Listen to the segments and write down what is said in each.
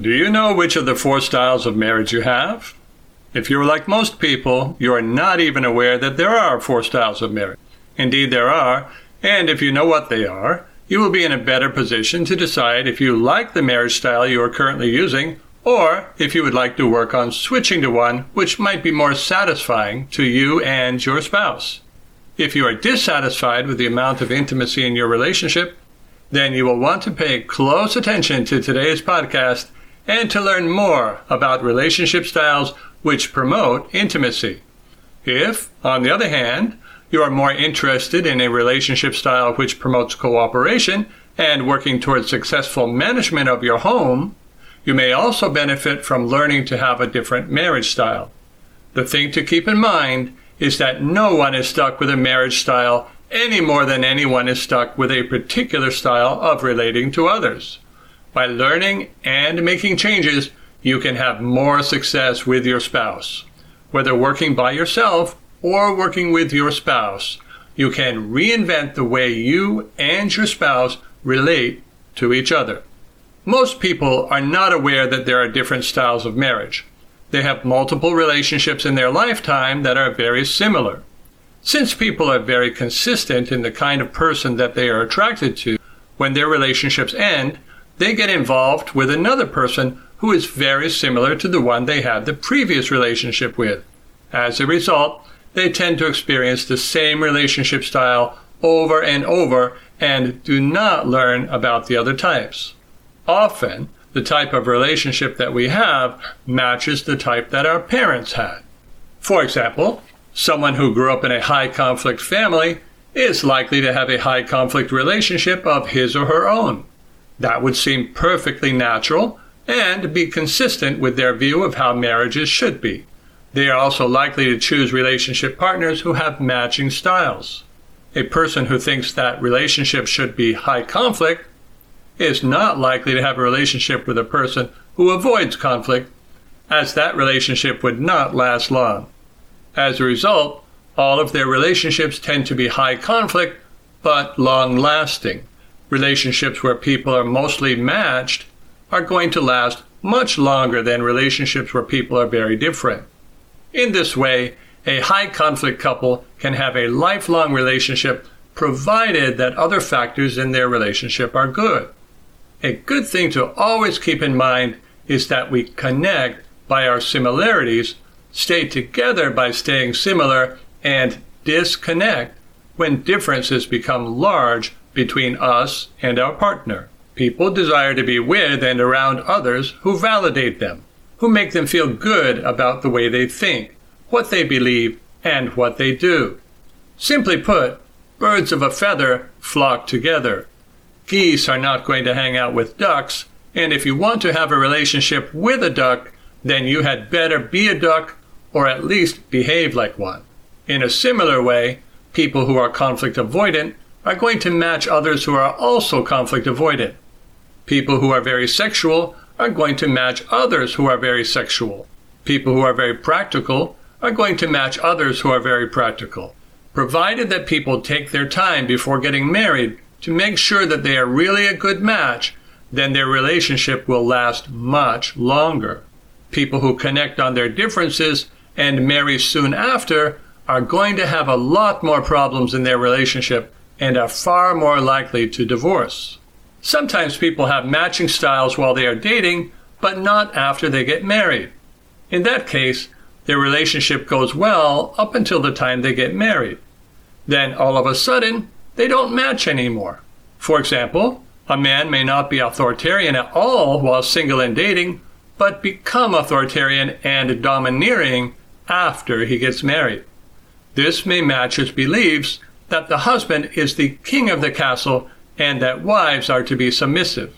Do you know which of the four styles of marriage you have? If you're like most people, you are not even aware that there are four styles of marriage. Indeed, there are, and if you know what they are, you will be in a better position to decide if you like the marriage style you are currently using, or if you would like to work on switching to one which might be more satisfying to you and your spouse. If you are dissatisfied with the amount of intimacy in your relationship, then you will want to pay close attention to today's podcast and to learn more about relationship styles which promote intimacy. If, on the other hand, you are more interested in a relationship style which promotes cooperation and working towards successful management of your home, you may also benefit from learning to have a different marriage style. The thing to keep in mind is that no one is stuck with a marriage style any more than anyone is stuck with a particular style of relating to others. By learning and making changes, you can have more success with your spouse. Whether working by yourself or working with your spouse, you can reinvent the way you and your spouse relate to each other. Most people are not aware that there are different styles of marriage. They have multiple relationships in their lifetime that are very similar. Since people are very consistent in the kind of person that they are attracted to, when their relationships end, they get involved with another person who is very similar to the one they had the previous relationship with. As a result, they tend to experience the same relationship style over and over and do not learn about the other types. Often, the type of relationship that we have matches the type that our parents had. For example, someone who grew up in a high conflict family is likely to have a high conflict relationship of his or her own. That would seem perfectly natural and be consistent with their view of how marriages should be. They are also likely to choose relationship partners who have matching styles. A person who thinks that relationships should be high conflict is not likely to have a relationship with a person who avoids conflict, as that relationship would not last long. As a result, all of their relationships tend to be high conflict but long lasting relationships where people are mostly matched are going to last much longer than relationships where people are very different. In this way, a high conflict couple can have a lifelong relationship provided that other factors in their relationship are good. A good thing to always keep in mind is that we connect by our similarities, stay together by staying similar, and disconnect when differences become large between us and our partner. People desire to be with and around others who validate them, who make them feel good about the way they think, what they believe, and what they do. Simply put, birds of a feather flock together. Geese are not going to hang out with ducks, and if you want to have a relationship with a duck, then you had better be a duck or at least behave like one. In a similar way, people who are conflict avoidant are going to match others who are also conflict avoidant. People who are very sexual are going to match others who are very sexual. People who are very practical are going to match others who are very practical. Provided that people take their time before getting married to make sure that they are really a good match, then their relationship will last much longer. People who connect on their differences and marry soon after are going to have a lot more problems in their relationship and are far more likely to divorce. Sometimes people have matching styles while they are dating, but not after they get married. In that case, their relationship goes well up until the time they get married. Then all of a sudden, they don't match anymore. For example, a man may not be authoritarian at all while single and dating, but become authoritarian and domineering after he gets married. This may match his beliefs that the husband is the king of the castle and that wives are to be submissive.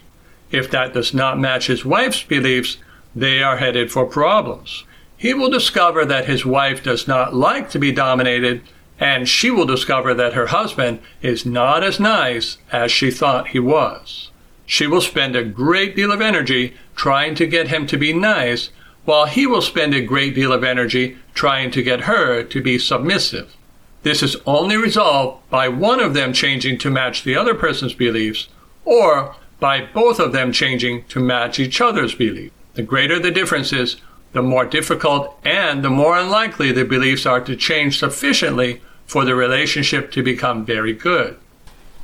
If that does not match his wife's beliefs, they are headed for problems. He will discover that his wife does not like to be dominated, and she will discover that her husband is not as nice as she thought he was. She will spend a great deal of energy trying to get him to be nice, while he will spend a great deal of energy trying to get her to be submissive. This is only resolved by one of them changing to match the other person's beliefs, or by both of them changing to match each other's beliefs. The greater the difference is, the more difficult and the more unlikely the beliefs are to change sufficiently for the relationship to become very good.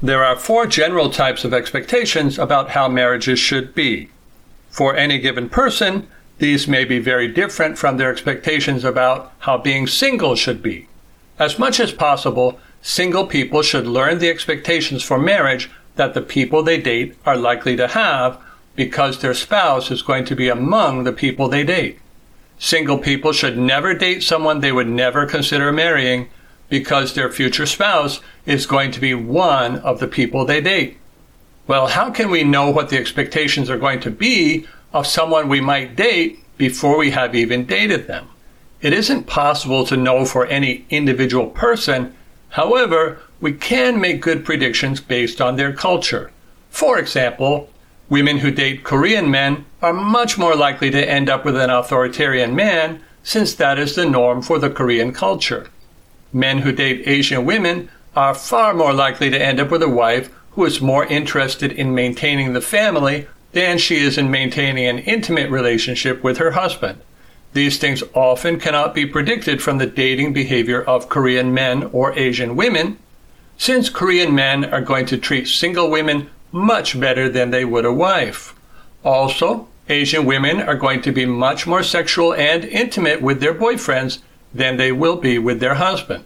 There are four general types of expectations about how marriages should be. For any given person, these may be very different from their expectations about how being single should be. As much as possible, single people should learn the expectations for marriage that the people they date are likely to have because their spouse is going to be among the people they date. Single people should never date someone they would never consider marrying because their future spouse is going to be one of the people they date. Well, how can we know what the expectations are going to be of someone we might date before we have even dated them? It isn't possible to know for any individual person. However, we can make good predictions based on their culture. For example, women who date Korean men are much more likely to end up with an authoritarian man since that is the norm for the Korean culture. Men who date Asian women are far more likely to end up with a wife who is more interested in maintaining the family than she is in maintaining an intimate relationship with her husband. These things often cannot be predicted from the dating behavior of Korean men or Asian women, since Korean men are going to treat single women much better than they would a wife. Also, Asian women are going to be much more sexual and intimate with their boyfriends than they will be with their husband.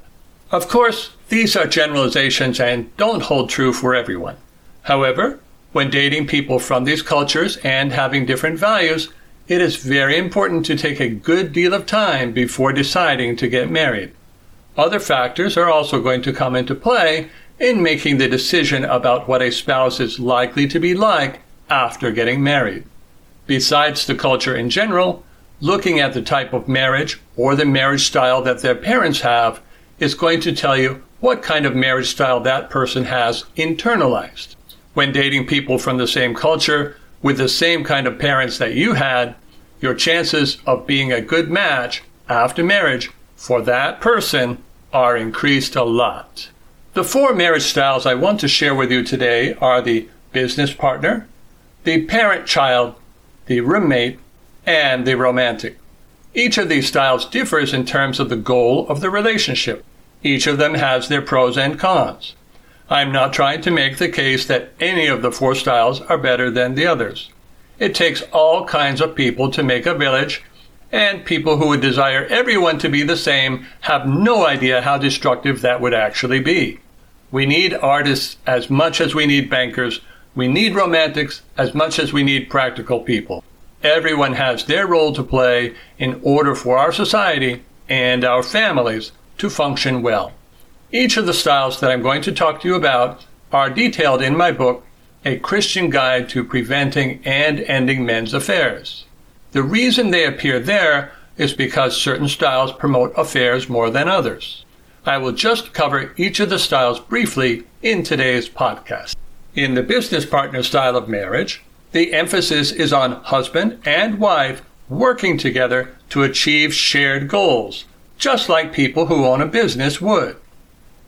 Of course, these are generalizations and don't hold true for everyone. However, when dating people from these cultures and having different values, it is very important to take a good deal of time before deciding to get married. Other factors are also going to come into play in making the decision about what a spouse is likely to be like after getting married. Besides the culture in general, looking at the type of marriage or the marriage style that their parents have is going to tell you what kind of marriage style that person has internalized. When dating people from the same culture with the same kind of parents that you had, your chances of being a good match after marriage for that person are increased a lot. The four marriage styles I want to share with you today are the business partner, the parent child, the roommate, and the romantic. Each of these styles differs in terms of the goal of the relationship. Each of them has their pros and cons. I'm not trying to make the case that any of the four styles are better than the others. It takes all kinds of people to make a village, and people who would desire everyone to be the same have no idea how destructive that would actually be. We need artists as much as we need bankers. We need romantics as much as we need practical people. Everyone has their role to play in order for our society and our families to function well. Each of the styles that I'm going to talk to you about are detailed in my book, A Christian Guide to Preventing and Ending Men's Affairs. The reason they appear there is because certain styles promote affairs more than others. I will just cover each of the styles briefly in today's podcast. In the business partner style of marriage, the emphasis is on husband and wife working together to achieve shared goals, just like people who own a business would.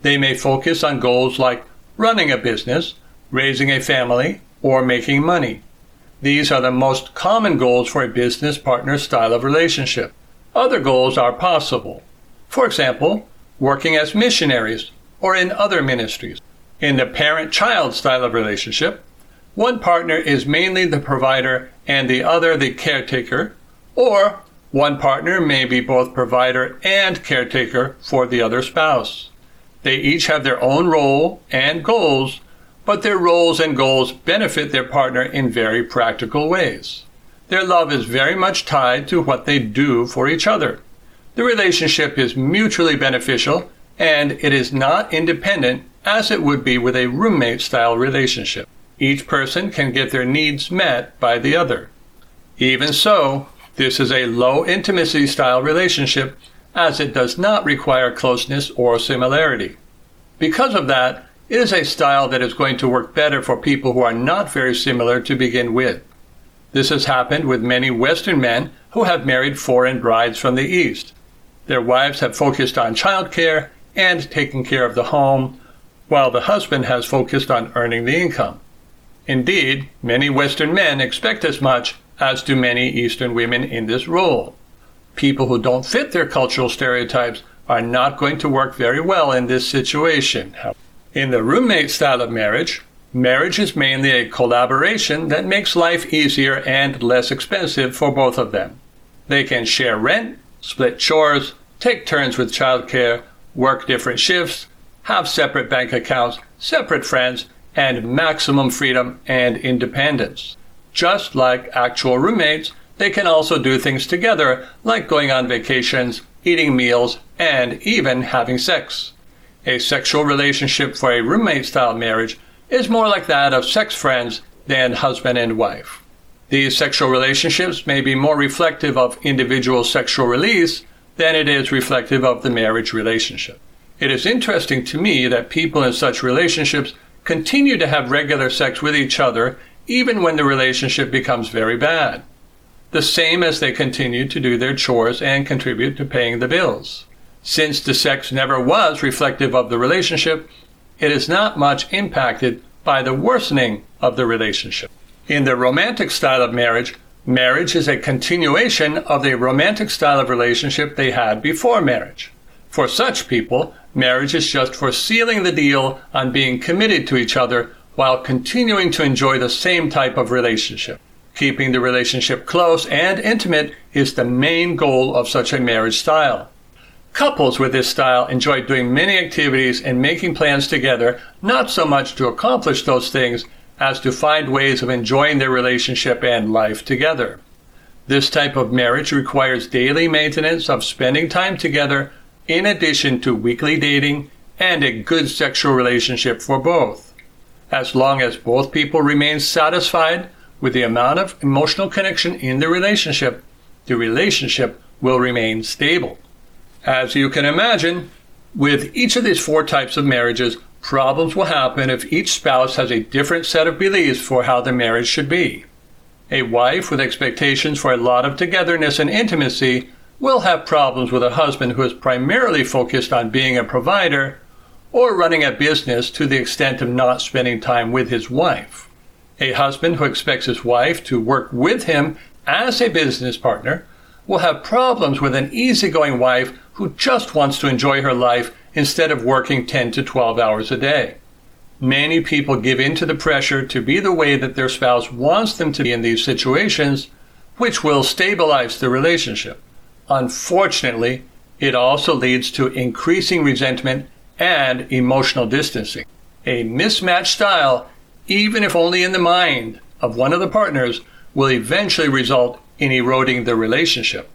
They may focus on goals like running a business, raising a family, or making money. These are the most common goals for a business partner style of relationship. Other goals are possible. For example, working as missionaries or in other ministries. In the parent child style of relationship, one partner is mainly the provider and the other the caretaker, or one partner may be both provider and caretaker for the other spouse. They each have their own role and goals, but their roles and goals benefit their partner in very practical ways. Their love is very much tied to what they do for each other. The relationship is mutually beneficial and it is not independent as it would be with a roommate style relationship. Each person can get their needs met by the other. Even so, This is a low intimacy style relationship as it does not require closeness or similarity. Because of that, it is a style that is going to work better for people who are not very similar to begin with. This has happened with many Western men who have married foreign brides from the East. Their wives have focused on childcare and taking care of the home, while the husband has focused on earning the income. Indeed, many Western men expect as much as do many Eastern women in this role. People who don't fit their cultural stereotypes are not going to work very well in this situation. In the roommate style of marriage, marriage is mainly a collaboration that makes life easier and less expensive for both of them. They can share rent, split chores, take turns with childcare, work different shifts, have separate bank accounts, separate friends, and maximum freedom and independence. Just like actual roommates, they can also do things together, like going on vacations, eating meals, and even having sex. A sexual relationship for a roommate style marriage is more like that of sex friends than husband and wife. These sexual relationships may be more reflective of individual sexual release than it is reflective of the marriage relationship. It is interesting to me that people in such relationships continue to have regular sex with each other even when the relationship becomes very bad. The same as they continue to do their chores and contribute to paying the bills. Since the sex never was reflective of the relationship, it is not much impacted by the worsening of the relationship. In the romantic style of marriage, marriage is a continuation of the romantic style of relationship they had before marriage. For such people, marriage is just for sealing the deal on being committed to each other while continuing to enjoy the same type of relationship. Keeping the relationship close and intimate is the main goal of such a marriage style. Couples with this style enjoy doing many activities and making plans together, not so much to accomplish those things as to find ways of enjoying their relationship and life together. This type of marriage requires daily maintenance of spending time together in addition to weekly dating and a good sexual relationship for both. As long as both people remain satisfied with the amount of emotional connection in the relationship, the relationship will remain stable. As you can imagine, with each of these four types of marriages, problems will happen if each spouse has a different set of beliefs for how the marriage should be. A wife with expectations for a lot of togetherness and intimacy will have problems with a husband who is primarily focused on being a provider or running a business to the extent of not spending time with his wife. A husband who expects his wife to work with him as a business partner will have problems with an easygoing wife who just wants to enjoy her life instead of working 10 to 12 hours a day. Many people give in to the pressure to be the way that their spouse wants them to be in these situations, which will stabilize the relationship. Unfortunately, it also leads to increasing resentment and emotional distancing. A mismatched style, even if only in the mind of one of the partners, will eventually result in eroding the relationship.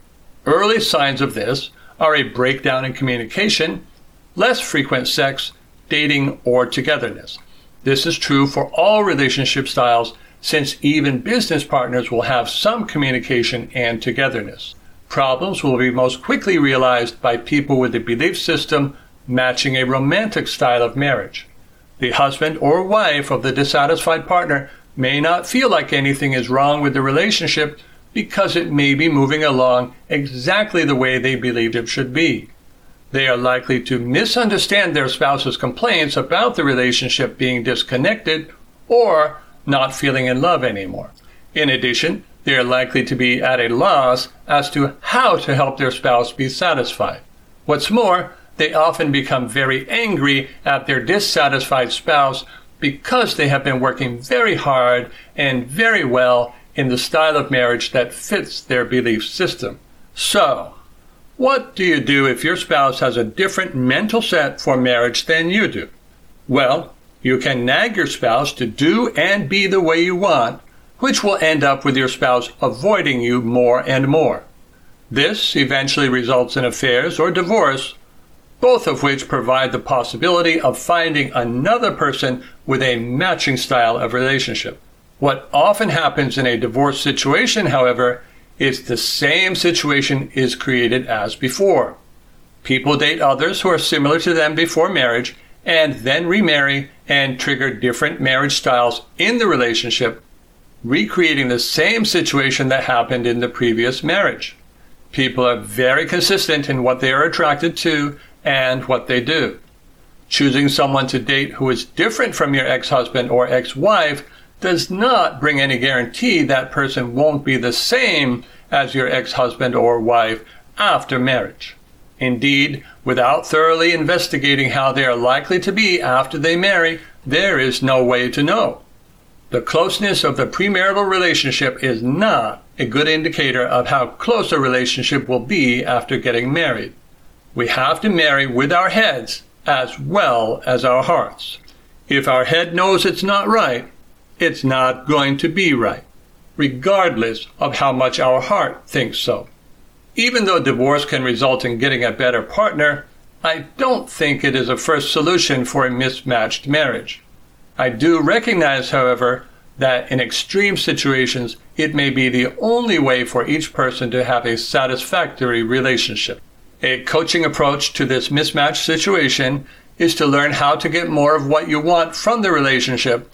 Early signs of this are a breakdown in communication, less frequent sex, dating, or togetherness. This is true for all relationship styles since even business partners will have some communication and togetherness. Problems will be most quickly realized by people with a belief system matching a romantic style of marriage. The husband or wife of the dissatisfied partner may not feel like anything is wrong with the relationship because it may be moving along exactly the way they believed it should be. They are likely to misunderstand their spouse's complaints about the relationship being disconnected or not feeling in love anymore. In addition, they are likely to be at a loss as to how to help their spouse be satisfied. What's more, they often become very angry at their dissatisfied spouse because they have been working very hard and very well in the style of marriage that fits their belief system. So, what do you do if your spouse has a different mental set for marriage than you do? Well, you can nag your spouse to do and be the way you want, which will end up with your spouse avoiding you more and more. This eventually results in affairs or divorce, both of which provide the possibility of finding another person with a matching style of relationship. What often happens in a divorce situation, however, is the same situation is created as before. People date others who are similar to them before marriage and then remarry and trigger different marriage styles in the relationship, recreating the same situation that happened in the previous marriage. People are very consistent in what they are attracted to and what they do. Choosing someone to date who is different from your ex husband or ex wife does not bring any guarantee that person won't be the same as your ex husband or wife after marriage. Indeed, without thoroughly investigating how they are likely to be after they marry, there is no way to know. The closeness of the premarital relationship is not a good indicator of how close a relationship will be after getting married. We have to marry with our heads as well as our hearts. If our head knows it's not right, it's not going to be right, regardless of how much our heart thinks so. Even though divorce can result in getting a better partner, I don't think it is a first solution for a mismatched marriage. I do recognize, however, that in extreme situations, it may be the only way for each person to have a satisfactory relationship. A coaching approach to this mismatched situation is to learn how to get more of what you want from the relationship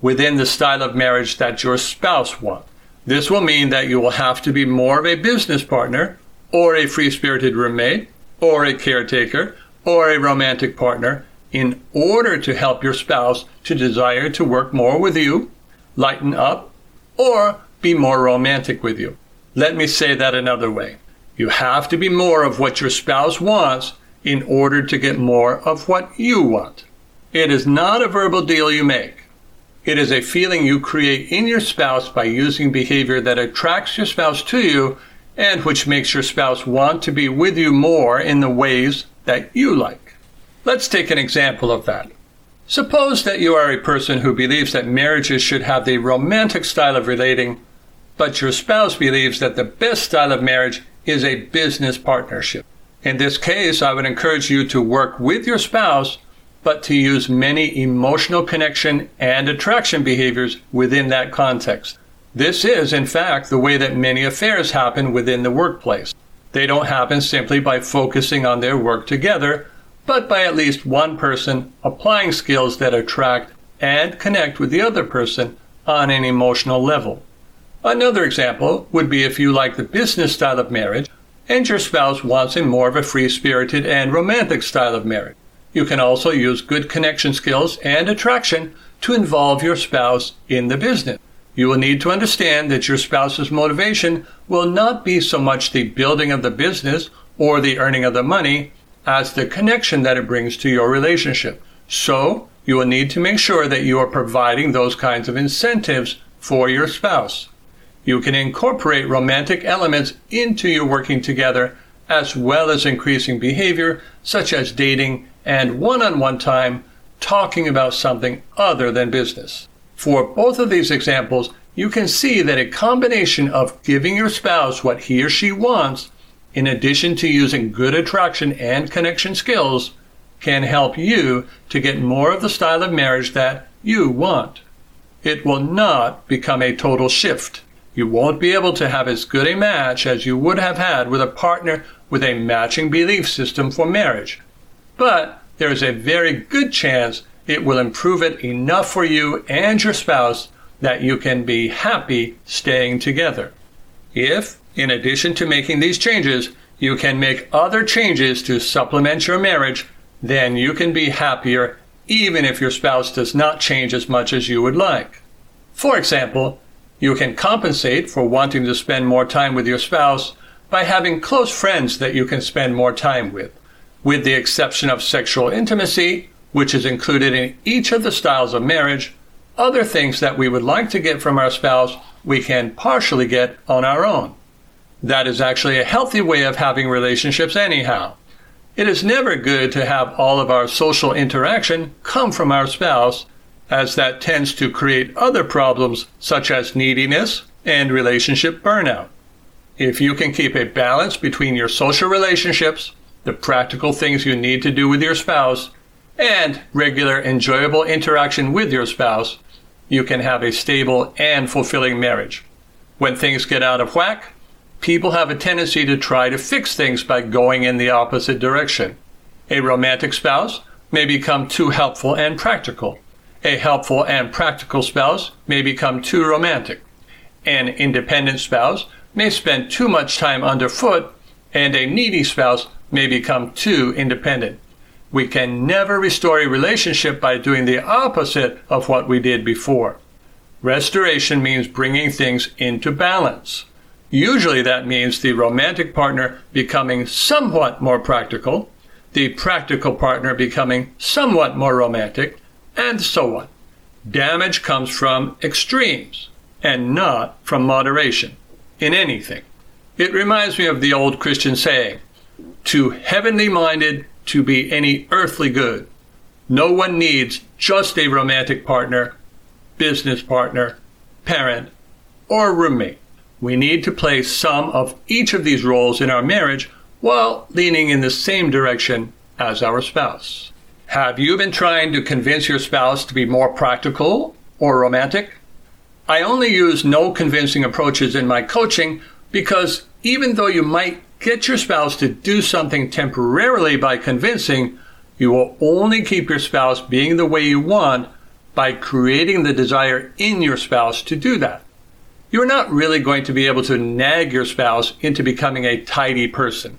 within the style of marriage that your spouse wants. This will mean that you will have to be more of a business partner, or a free spirited roommate, or a caretaker, or a romantic partner in order to help your spouse to desire to work more with you, lighten up, or be more romantic with you. Let me say that another way. You have to be more of what your spouse wants in order to get more of what you want. It is not a verbal deal you make. It is a feeling you create in your spouse by using behavior that attracts your spouse to you and which makes your spouse want to be with you more in the ways that you like. Let's take an example of that. Suppose that you are a person who believes that marriages should have the romantic style of relating, but your spouse believes that the best style of marriage is a business partnership. In this case, I would encourage you to work with your spouse but to use many emotional connection and attraction behaviors within that context. This is, in fact, the way that many affairs happen within the workplace. They don't happen simply by focusing on their work together, but by at least one person applying skills that attract and connect with the other person on an emotional level. Another example would be if you like the business style of marriage and your spouse wants a more of a free spirited and romantic style of marriage. You can also use good connection skills and attraction to involve your spouse in the business. You will need to understand that your spouse's motivation will not be so much the building of the business or the earning of the money as the connection that it brings to your relationship. So, you will need to make sure that you are providing those kinds of incentives for your spouse. You can incorporate romantic elements into your working together as well as increasing behavior such as dating and one on one time talking about something other than business. For both of these examples, you can see that a combination of giving your spouse what he or she wants, in addition to using good attraction and connection skills, can help you to get more of the style of marriage that you want. It will not become a total shift. You won't be able to have as good a match as you would have had with a partner with a matching belief system for marriage but there is a very good chance it will improve it enough for you and your spouse that you can be happy staying together. If, in addition to making these changes, you can make other changes to supplement your marriage, then you can be happier even if your spouse does not change as much as you would like. For example, you can compensate for wanting to spend more time with your spouse by having close friends that you can spend more time with with the exception of sexual intimacy, which is included in each of the styles of marriage, other things that we would like to get from our spouse we can partially get on our own. That is actually a healthy way of having relationships anyhow. It is never good to have all of our social interaction come from our spouse, as that tends to create other problems such as neediness and relationship burnout. If you can keep a balance between your social relationships the practical things you need to do with your spouse, and regular enjoyable interaction with your spouse, you can have a stable and fulfilling marriage. When things get out of whack, people have a tendency to try to fix things by going in the opposite direction. A romantic spouse may become too helpful and practical. A helpful and practical spouse may become too romantic. An independent spouse may spend too much time underfoot, and a needy spouse may become too independent. We can never restore a relationship by doing the opposite of what we did before. Restoration means bringing things into balance. Usually that means the romantic partner becoming somewhat more practical, the practical partner becoming somewhat more romantic, and so on. Damage comes from extremes and not from moderation in anything. It reminds me of the old Christian saying, too heavenly minded to be any earthly good. No one needs just a romantic partner, business partner, parent, or roommate. We need to play some of each of these roles in our marriage while leaning in the same direction as our spouse. Have you been trying to convince your spouse to be more practical or romantic? I only use no convincing approaches in my coaching because even though you might get your spouse to do something temporarily by convincing, you will only keep your spouse being the way you want by creating the desire in your spouse to do that. You're not really going to be able to nag your spouse into becoming a tidy person.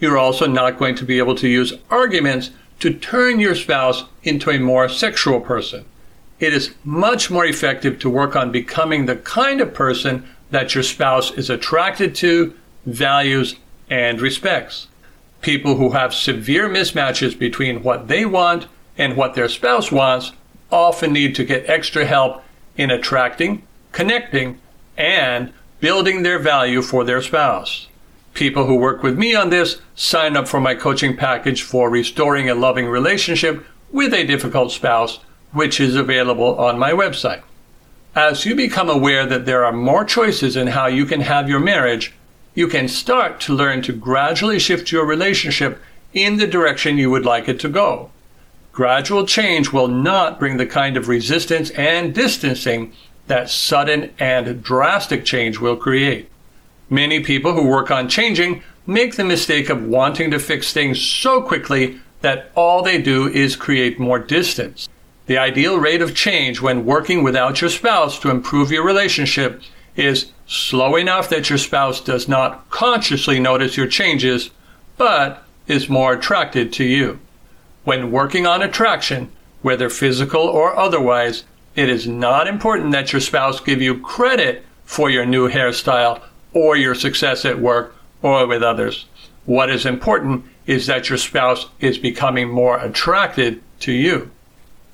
You're also not going to be able to use arguments to turn your spouse into a more sexual person. It is much more effective to work on becoming the kind of person that your spouse is attracted to, values, and respects. People who have severe mismatches between what they want and what their spouse wants often need to get extra help in attracting, connecting, and building their value for their spouse. People who work with me on this sign up for my coaching package for restoring a loving relationship with a difficult spouse, which is available on my website. As you become aware that there are more choices in how you can have your marriage, you can start to learn to gradually shift your relationship in the direction you would like it to go. Gradual change will not bring the kind of resistance and distancing that sudden and drastic change will create. Many people who work on changing make the mistake of wanting to fix things so quickly that all they do is create more distance. The ideal rate of change when working without your spouse to improve your relationship is slow enough that your spouse does not consciously notice your changes, but is more attracted to you. When working on attraction, whether physical or otherwise, it is not important that your spouse give you credit for your new hairstyle or your success at work or with others. What is important is that your spouse is becoming more attracted to you.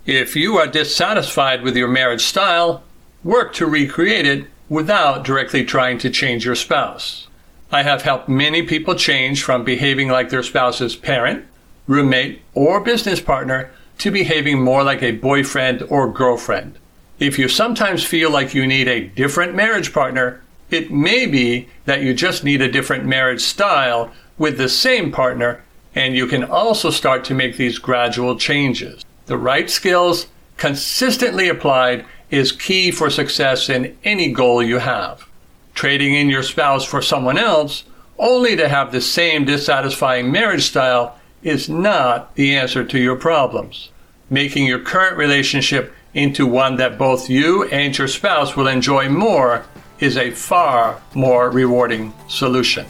If you are dissatisfied with your marriage style, work to recreate it without directly trying to change your spouse. I have helped many people change from behaving like their spouse's parent, roommate, or business partner to behaving more like a boyfriend or girlfriend. If you sometimes feel like you need a different marriage partner, it may be that you just need a different marriage style with the same partner, and you can also start to make these gradual changes. The right skills, consistently applied, is key for success in any goal you have. Trading in your spouse for someone else, only to have the same dissatisfying marriage style, is not the answer to your problems. Making your current relationship into one that both you and your spouse will enjoy more is a far more rewarding solution.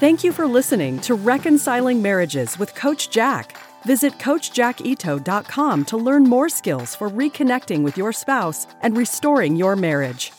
Thank you for listening to Reconciling Marriages with Coach Jack. Visit CoachJackIto.com to learn more skills for reconnecting with your spouse and restoring your marriage.